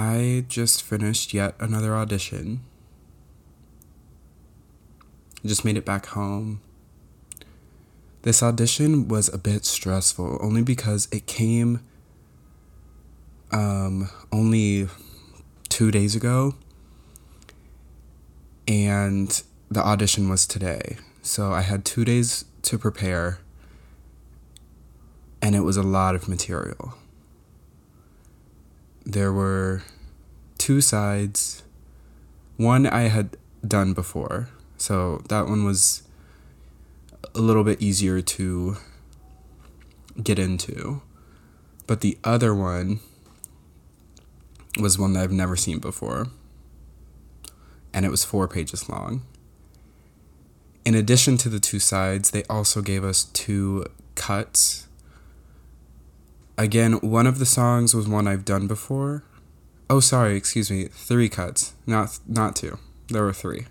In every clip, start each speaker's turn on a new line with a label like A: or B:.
A: I just finished yet another audition. Just made it back home. This audition was a bit stressful only because it came um, only two days ago and the audition was today. So I had two days to prepare and it was a lot of material. There were two sides. One I had done before, so that one was a little bit easier to get into. But the other one was one that I've never seen before, and it was four pages long. In addition to the two sides, they also gave us two cuts Again, one of the songs was one I've done before. Oh, sorry, excuse me, three cuts, not not two. There were three.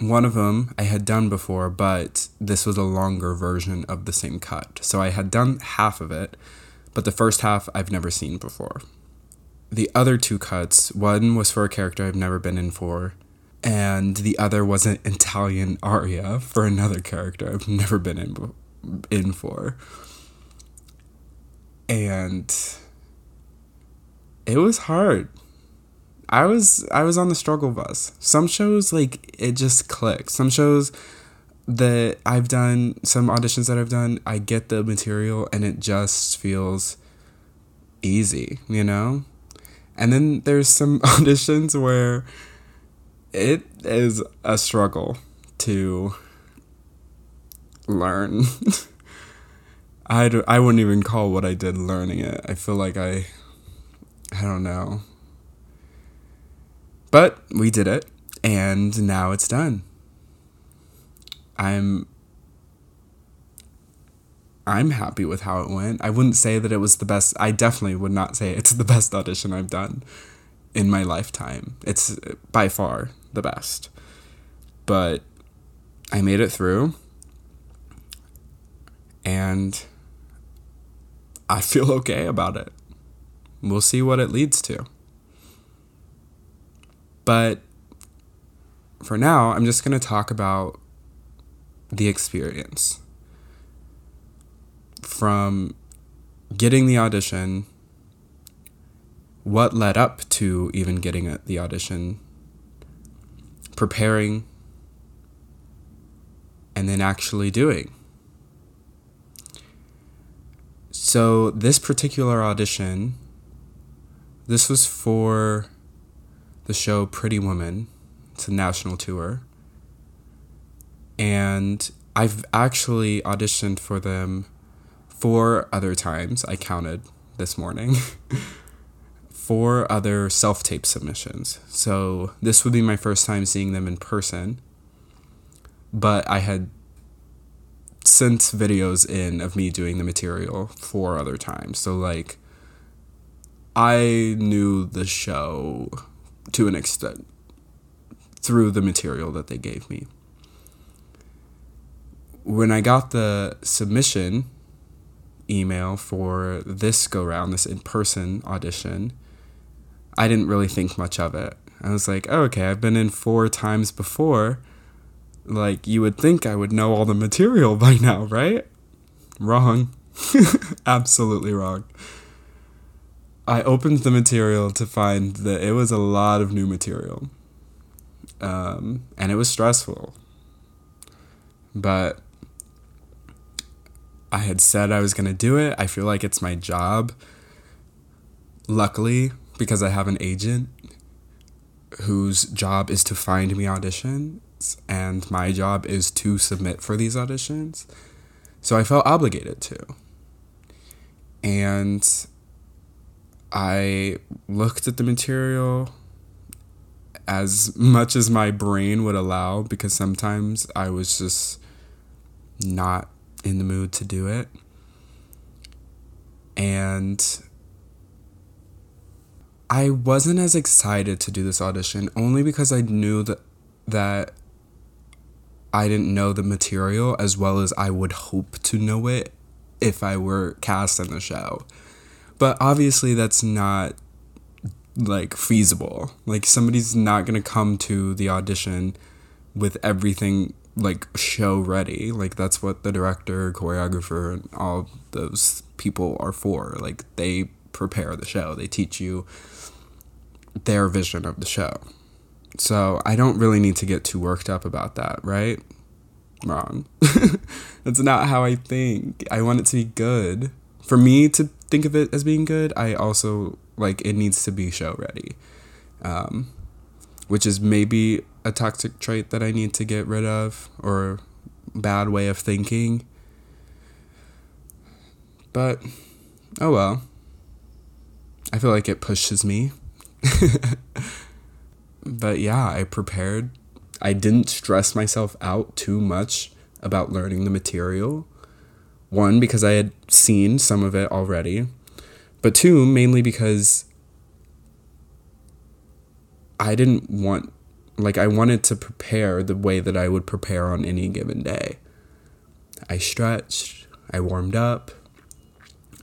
A: One of them I had done before, but this was a longer version of the same cut. So I had done half of it, but the first half I've never seen before. The other two cuts, one was for a character I've never been in for, and the other was an Italian aria for another character I've never been in in for and it was hard. I was I was on the struggle bus. Some shows like it just clicks. Some shows that I've done, some auditions that I've done, I get the material and it just feels easy, you know? And then there's some auditions where it is a struggle to learn. I d- I wouldn't even call what I did learning it. I feel like I, I don't know. But we did it, and now it's done. I'm I'm happy with how it went. I wouldn't say that it was the best. I definitely would not say it's the best audition I've done in my lifetime. It's by far the best. But I made it through. And I feel okay about it. We'll see what it leads to. But for now, I'm just going to talk about the experience from getting the audition, what led up to even getting the audition, preparing, and then actually doing. So this particular audition, this was for the show Pretty Woman. It's a national tour. And I've actually auditioned for them four other times. I counted this morning. four other self tape submissions. So this would be my first time seeing them in person. But I had sent videos in of me doing the material four other times. So like I knew the show to an extent through the material that they gave me. When I got the submission email for this go round, this in person audition, I didn't really think much of it. I was like, oh, okay, I've been in four times before like, you would think I would know all the material by now, right? Wrong. Absolutely wrong. I opened the material to find that it was a lot of new material. Um, and it was stressful. But I had said I was going to do it. I feel like it's my job. Luckily, because I have an agent whose job is to find me audition and my job is to submit for these auditions. So I felt obligated to. And I looked at the material as much as my brain would allow because sometimes I was just not in the mood to do it. And I wasn't as excited to do this audition only because I knew that that I didn't know the material as well as I would hope to know it if I were cast in the show. But obviously, that's not like feasible. Like somebody's not to come to the audition with everything like show ready. Like that's what the director, choreographer, and all those people are for. Like they prepare the show. They teach you their vision of the show. So I don't really need to get too worked up about that, right? Wrong. That's not how I think. I want it to be good. For me to think of it as being good, I also like it needs to be show ready. Um, which is maybe a toxic trait that I need to get rid of or bad way of thinking. But oh well. I feel like it pushes me. but yeah, I prepared. I didn't stress myself out too much about learning the material. One, because I had seen some of it already. But two, mainly because I didn't want, like, I wanted to prepare the way that I would prepare on any given day. I stretched, I warmed up,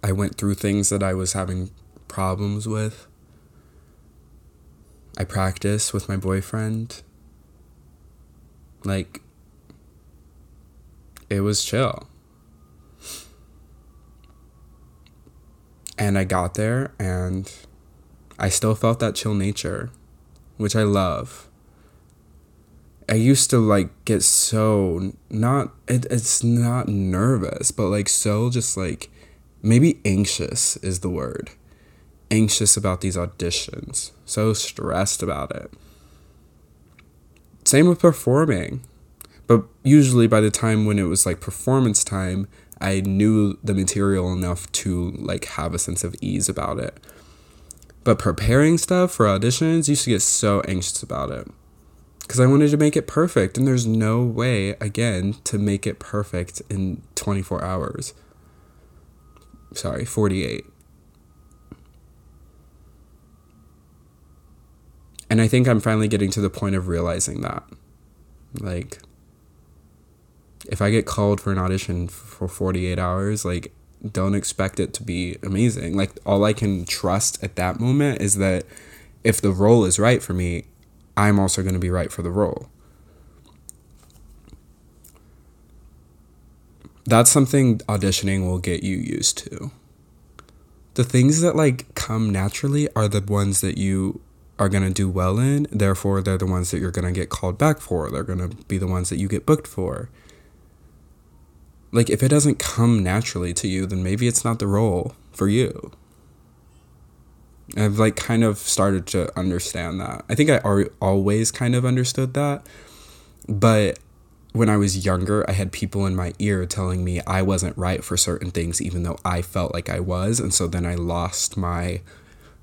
A: I went through things that I was having problems with. I practiced with my boyfriend. Like, it was chill. And I got there and I still felt that chill nature, which I love. I used to like get so not it, it's not nervous, but like so just like maybe anxious is the word anxious about these auditions, so stressed about it. Same with performing. But usually by the time when it was like performance time, I knew the material enough to like have a sense of ease about it. But preparing stuff for auditions used to get so anxious about it because I wanted to make it perfect, and there's no way, again, to make it perfect in 24 hours. Sorry, 48. And I think I'm finally getting to the point of realizing that. Like, if I get called for an audition for 48 hours, like, don't expect it to be amazing. Like, all I can trust at that moment is that if the role is right for me, I'm also going to be right for the role. That's something auditioning will get you used to. The things that like come naturally are the ones that you are going to do well in. Therefore, they're the ones that you're going to get called back for. They're going to be the ones that you get booked for. Like, if it doesn't come naturally to you, then maybe it's not the role for you. I've like kind of started to understand that. I think I always kind of understood that. But when I was younger, I had people in my ear telling me I wasn't right for certain things, even though I felt like I was. And so then I lost my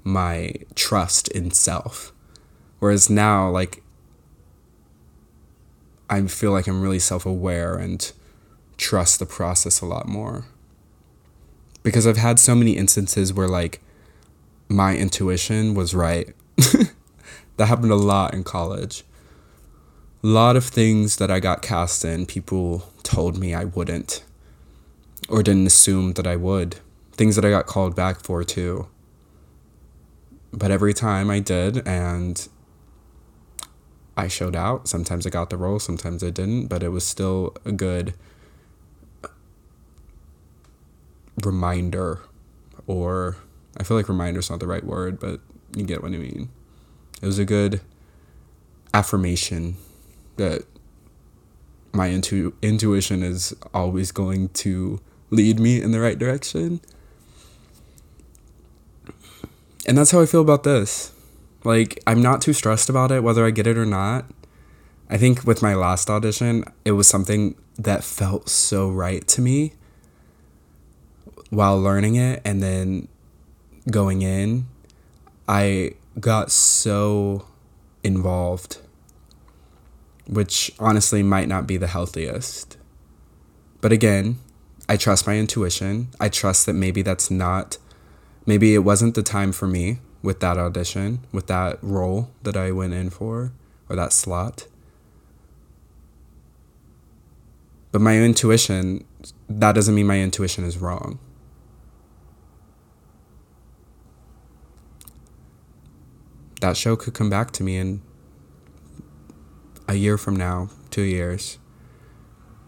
A: my trust in self. Whereas now, like, I feel like I'm really self aware and trust the process a lot more. Because I've had so many instances where, like, my intuition was right. that happened a lot in college. A lot of things that I got cast in, people told me I wouldn't, or didn't assume that I would. Things that I got called back for, too but every time I did, and I showed out. Sometimes I got the role, sometimes I didn't, but it was still a good reminder, or I feel like reminder's not the right word, but you get what I mean. It was a good affirmation that my intu- intuition is always going to lead me in the right direction. And that's how I feel about this. Like, I'm not too stressed about it, whether I get it or not. I think with my last audition, it was something that felt so right to me while learning it and then going in. I got so involved, which honestly might not be the healthiest. But again, I trust my intuition. I trust that maybe that's not maybe it wasn't the time for me with that audition, with that role that I went in for, or that slot. But my intuition, that doesn't mean my intuition is wrong. that show could come back to me in a year from now, two years.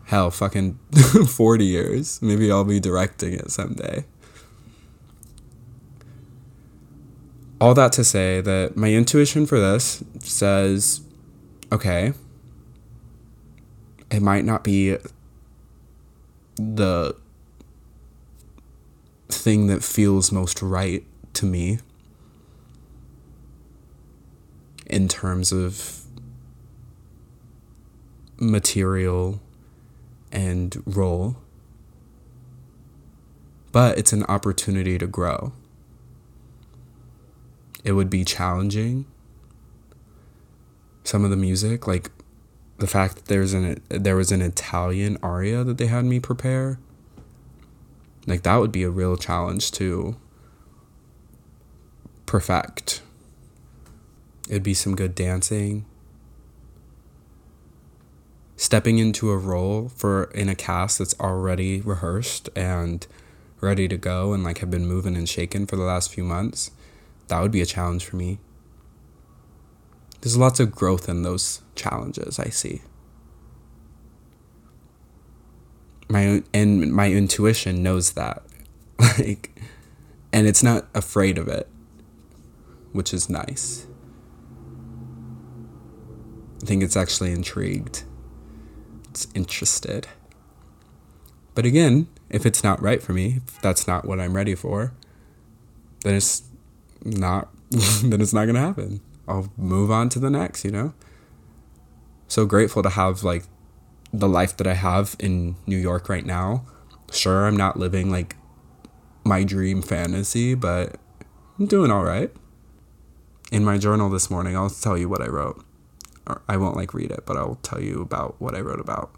A: Hell, fucking 40 years. Maybe I'll be directing it someday. All that to say that my intuition for this says okay, it might not be the thing that feels most right to me in terms of material and role, but it's an opportunity to grow. It would be challenging. Some of the music, like the fact that there's an there was an Italian aria that they had me prepare, like that would be a real challenge to perfect. It'd be some good dancing. Stepping into a role for in a cast that's already rehearsed and ready to go and like have been moving and shaking for the last few months, that would be a challenge for me. There's lots of growth in those challenges I see. My and my intuition knows that. Like and it's not afraid of it, which is nice. I think it's actually intrigued. It's interested. But again, if it's not right for me, if that's not what I'm ready for, then it's not then it's not to happen. I'll move on to the next, you know? So grateful to have like the life that I have in New York right now. Sure, I'm not living like my dream fantasy, but I'm doing all right. In my journal this morning, I'll tell you what I wrote. I won't like read it, but I'll tell you about what I wrote about.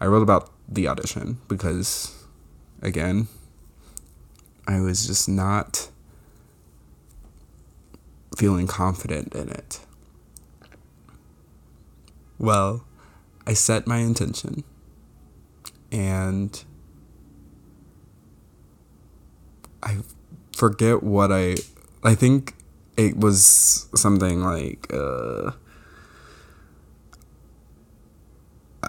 A: I wrote about the audition because again, I was just not feeling confident in it. Well, I set my intention and I forget what I I think it was something like uh,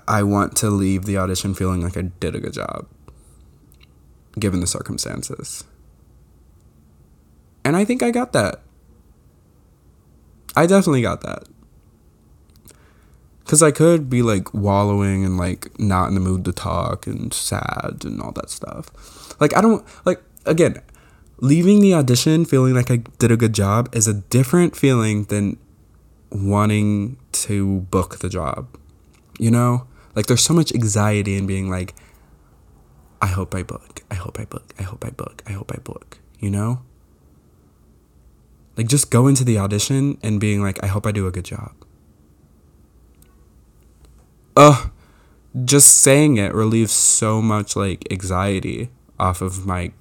A: I want to leave the audition feeling like I did a good job given the circumstances. And I think I got that. I definitely got that. Cause I could be like wallowing and like not in the mood to talk and sad and all that stuff. Like I don't like again, leaving the audition feeling like I did a good job is a different feeling than wanting to book the job. You know? Like there's so much anxiety in being like I hope I book. I hope I book. I hope I book. I hope I book. You know? Like just go into the audition and being like, I hope I do a good job. Ugh. Just saying it relieves so much like anxiety off of my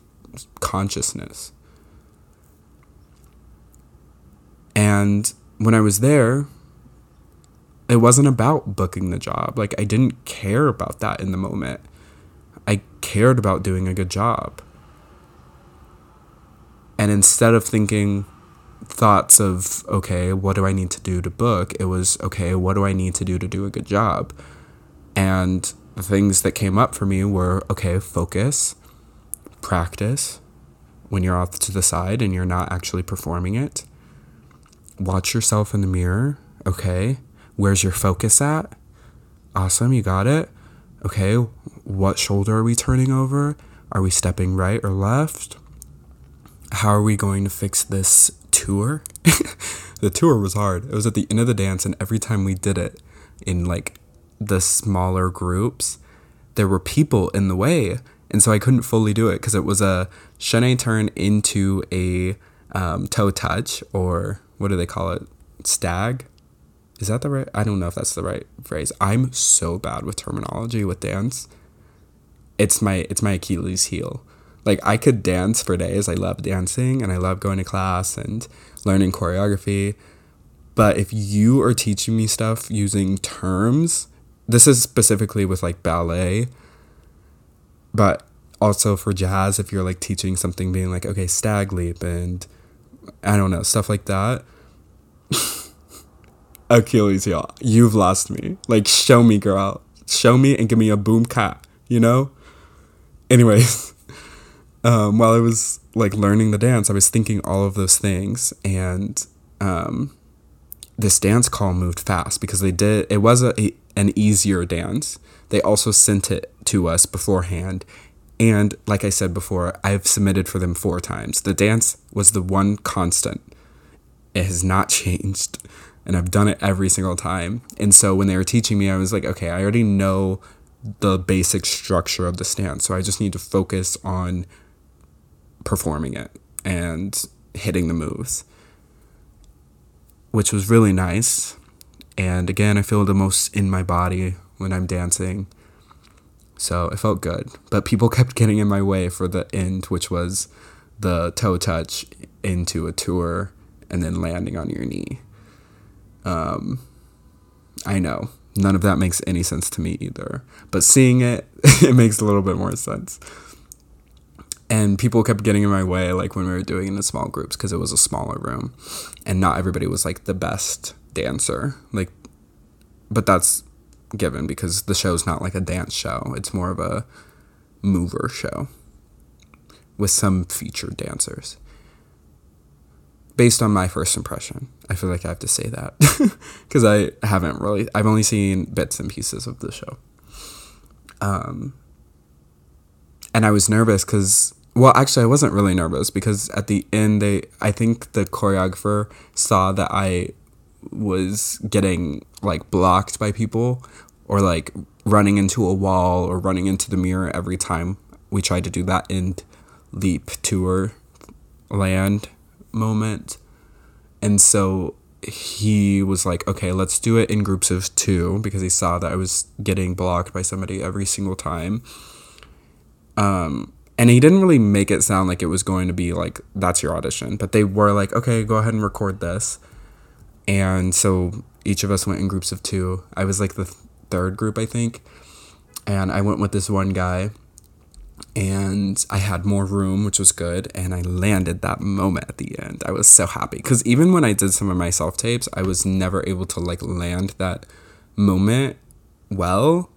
A: consciousness. And when I was there, it wasn't about booking the job. Like I didn't care about that in the moment. I cared about doing a good job. And instead of thinking, thoughts of okay what do i need to do to book? It was okay what do i need to do to do a good job? And the things that came up for me were okay focus practice. When you're off to the side and you're not actually performing it watch yourself in the mirror okay? Where's your focus at? Awesome you got it. Okay what shoulder are we turning over? Are we stepping right or left? How are we going to fix this tour. the tour was hard. It was at the end of the dance, and every time we did it in like the smaller groups, there were people in the way. And so I couldn't fully do it because it was a chaîné turn into a um, toe touch, or what do they call it? Stag? Is that the right? I don't know if that's the right phrase. I'm so bad with terminology with dance. It's my it's my Achilles heel like I could dance for days. I love dancing and I love going to class and learning choreography. But if you are teaching me stuff using terms, this is specifically with like ballet, but also for jazz, if you're like teaching something being like, okay, stag leap and I don't know, stuff like that, Achilles heel. You've lost me. Like, show me, girl. Show me and give me a boom cat, you know? Anyways, um, while I was like learning the dance, I was thinking all of those things. And um, this dance call moved fast because they did, it was a, a an easier dance. They also sent it to us beforehand. And like I said before, I've submitted for them four times. The dance was the one constant. It has not changed. And I've done it every single time. And so when they were teaching me, I was like, okay, I already know the basic structure of the stance. So I just need to focus on performing it and hitting the moves, which was really nice. And again, I feel the most in my body when I'm dancing. So it felt good. But people kept getting in my way for the end, which was the toe touch into a tour and then landing on your knee. Um, I know. None of that makes any sense to me either. But seeing it, it makes a little bit more sense. And people kept getting in my way, like when we were doing it in small groups, because it was a smaller room. And not everybody was like the best dancer. Like, but that's given because the show's not like a dance show. It's more of a mover show with some featured dancers. Based on my first impression, I feel like I have to say that because I haven't really, I've only seen bits and pieces of the show. Um, and I was nervous because, well, actually, I wasn't really nervous because at the end, they, I think the choreographer saw that I was getting like blocked by people or like running into a wall or running into the mirror every time we tried to do that end leap tour land moment. And so he was like, okay, let's do it in groups of two because he saw that I was getting blocked by somebody every single time. Um, and he didn't really make it sound like it was going to be like, that's your audition. But they were like, okay, go ahead and record this. And so each of us went in groups of two. I was like the third group, I think. And I went with this one guy and I had more room, which was good. And I landed that moment at the end. I was so happy because even when I did some of my self tapes, I was never able to like land that moment well.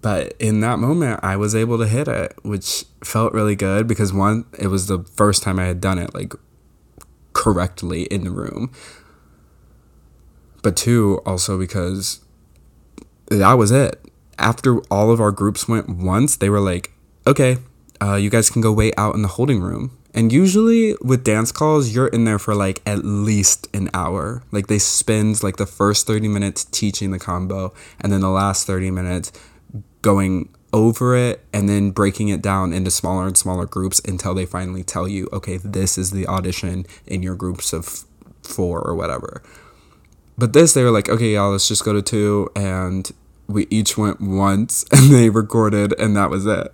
A: But in that moment, I was able to hit it, which felt really good because one, it was the first time I had done it like correctly in the room. But two, also because that was it. After all of our groups went once, they were like, okay, uh, you guys can go wait out in the holding room. And usually with dance calls, you're in there for like at least an hour. Like they spend like the first 30 minutes teaching the combo and then the last 30 minutes going over it and then breaking it down into smaller and smaller groups until they finally tell you, okay, this is the audition in your groups of four or whatever. But this, they were like, okay, y'all, let's just go to two. And we each went once and they recorded, and that was it.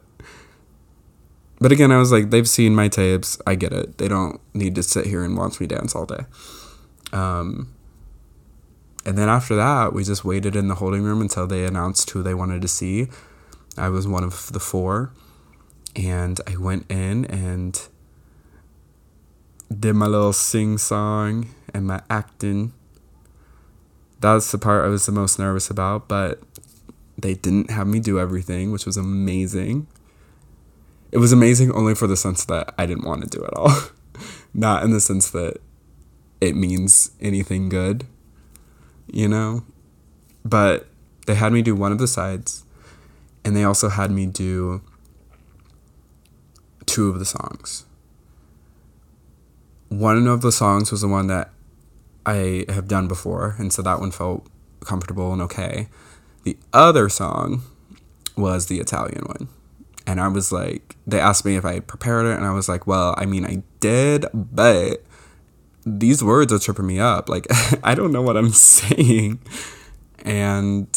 A: But again, I was like, they've seen my tapes. I get it. They don't need to sit here and watch me dance all day. Um, and then after that, we just waited in the holding room until they announced who they wanted to see. I was one of the four. And I went in and did my little sing song and my acting that's the part I was the most nervous about, but they didn't have me do everything, which was amazing. It was amazing only for the sense that I didn't want to do it all. Not in the sense that it means anything good, you know? But they had me do one of the sides, and they also had me do two of the songs. One of the songs was the one that I have done before, and so that one felt comfortable and okay. The other song was the Italian one. And I was like, they asked me if I prepared it, and I was like, well, I mean, I did, but these words are tripping me up. Like, I don't know what I'm saying. And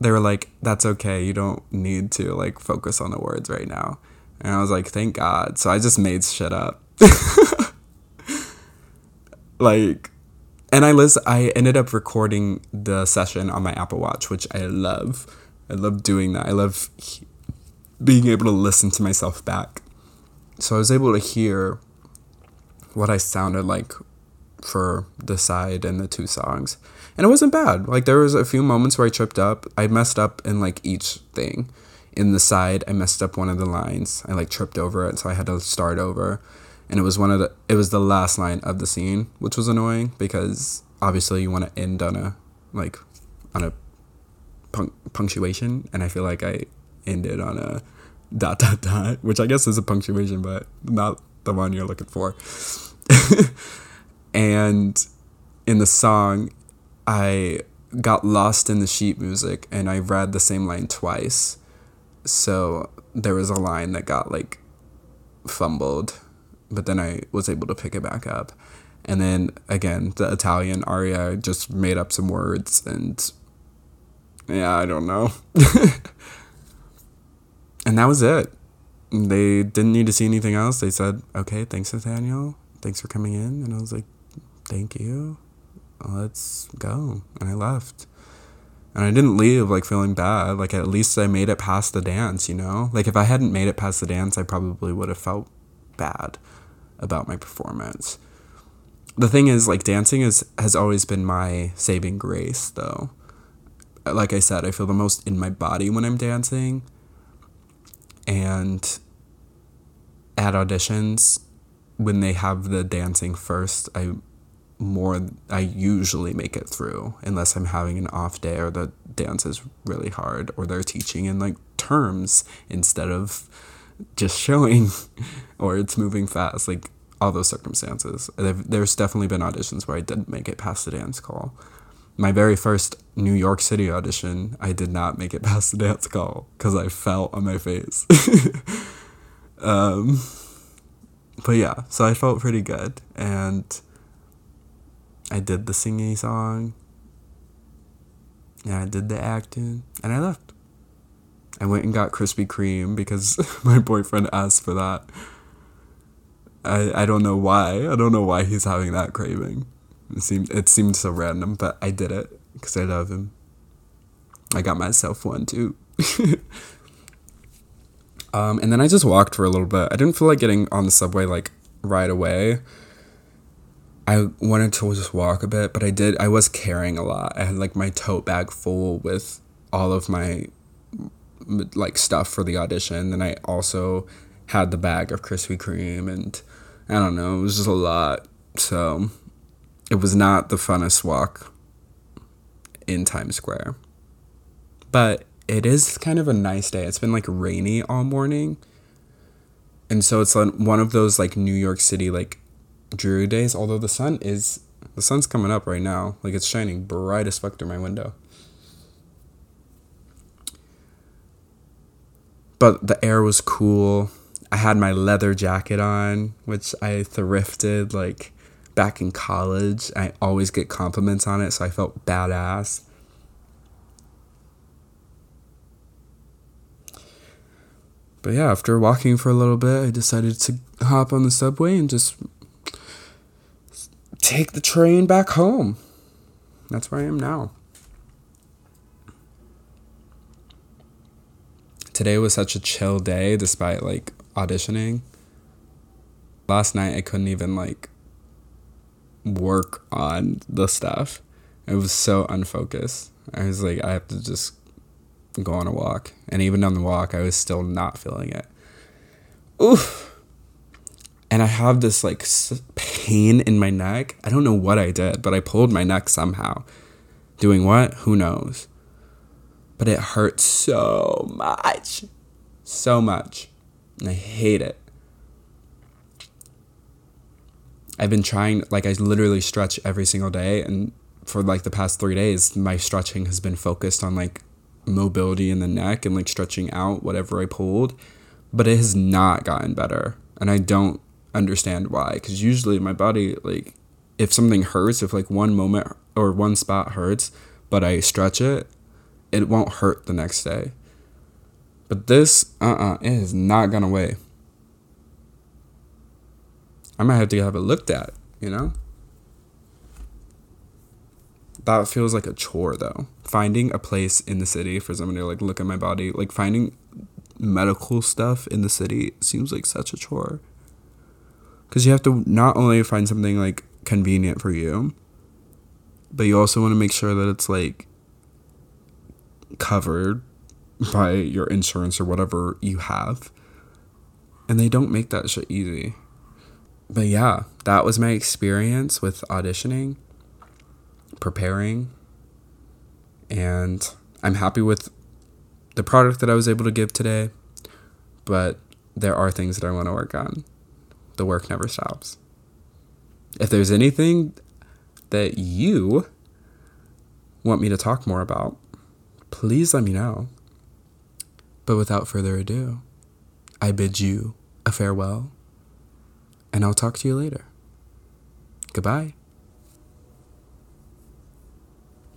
A: they were like, that's okay. You don't need to, like, focus on the words right now. And I was like, thank God. So I just made shit up. like, and I list I ended up recording the session on my Apple Watch, which I love. I love doing that. I love being able to listen to myself back. So I was able to hear what I sounded like for the side and the two songs. And it wasn't bad. Like there was a few moments where I tripped up. I messed up in like each thing. In the side, I messed up one of the lines. I like tripped over it, so I had to start over. And it was one of the it was the last line of the scene, which was annoying because obviously you want to end on a like on a punc- punctuation and I feel like I ended on a dot dot dot, which I guess is a punctuation, but not the one you're looking for. and in the song, I got lost in the sheet music and I read the same line twice. So there was a line that got like fumbled, but then I was able to pick it back up. And then again, the Italian aria just made up some words and yeah, I don't know. and that was it. They didn't need to see anything else. They said, okay, thanks, Nathaniel. Thanks for coming in. And I was like, thank you. Let's go. And I left. And I didn't leave like feeling bad. Like at least I made it past the dance, you know? Like if I hadn't made it past the dance, I probably would have felt bad about my performance. The thing is like dancing is has always been my saving grace though. Like I said, I feel the most in my body when I'm dancing. And at auditions, when they have the dancing first, I more I usually make it through unless I'm having an off day or the dance is really hard or they're teaching in like terms instead of just showing or it's moving fast like all those circumstances. There's definitely been auditions where I didn't make it past the dance call. My very first New York City audition, I did not make it past the dance call because I fell on my face. um, but yeah, so I felt pretty good. And I did the singing song. And I did the acting. And I left. I went and got Krispy Kreme because my boyfriend asked for that. I, I don't know why. I don't know why he's having that craving. It seemed it seemed so random, but I did it because I love him. I got myself one too. um, and then I just walked for a little bit. I didn't feel like getting on the subway like right away. I wanted to just walk a bit, but I did. I was carrying a lot. I had like my tote bag full with all of my like stuff for the audition, and I also had the bag of Krispy Kreme, and I don't know, it was just a lot. So it was not the funnest walk in Times Square, but it is kind of a nice day. It's been like rainy all morning, and so it's one of those like New York City like dreary days. Although the sun is the sun's coming up right now, like it's shining bright as fuck through my window. But the air was cool. I had my leather jacket on, which I thrifted like back in college. I always get compliments on it, so I felt badass. But yeah, after walking for a little bit, I decided to hop on the subway and just take the train back home. That's where I am now. Today was such a chill day despite like auditioning. Last night I couldn't even like work on the stuff. It was so unfocused. I was like I have to just go on a walk. And even on the walk I was still not feeling it. Oof and I have this like pain in my neck. I don't know what I did, but I pulled my neck somehow. Doing what? Who knows? But it hurts so much. So much. And I hate it. I've been trying, like, I literally stretch every single day. And for like the past three days, my stretching has been focused on like mobility in the neck and like stretching out whatever I pulled. But it has not gotten better. And I don't understand why because usually my body like if something hurts if like one moment or one spot hurts but i stretch it it won't hurt the next day but this uh-uh it has not gone away i might have to have it looked at you know that feels like a chore though finding a place in the city for somebody to like look at my body like finding medical stuff in the city seems like such a chore because you have to not only find something like convenient for you. But you also want to make sure that it's like covered by your insurance or whatever you have. And they don't make that shit easy. But yeah, that was my experience with auditioning, preparing, and I'm happy with the product that I was able to give today. But there are things that I want to work on. The work never stops. If there's anything that you want me to talk more about, please let me know. But without further ado, I bid you a farewell, and I'll talk to you later. Goodbye.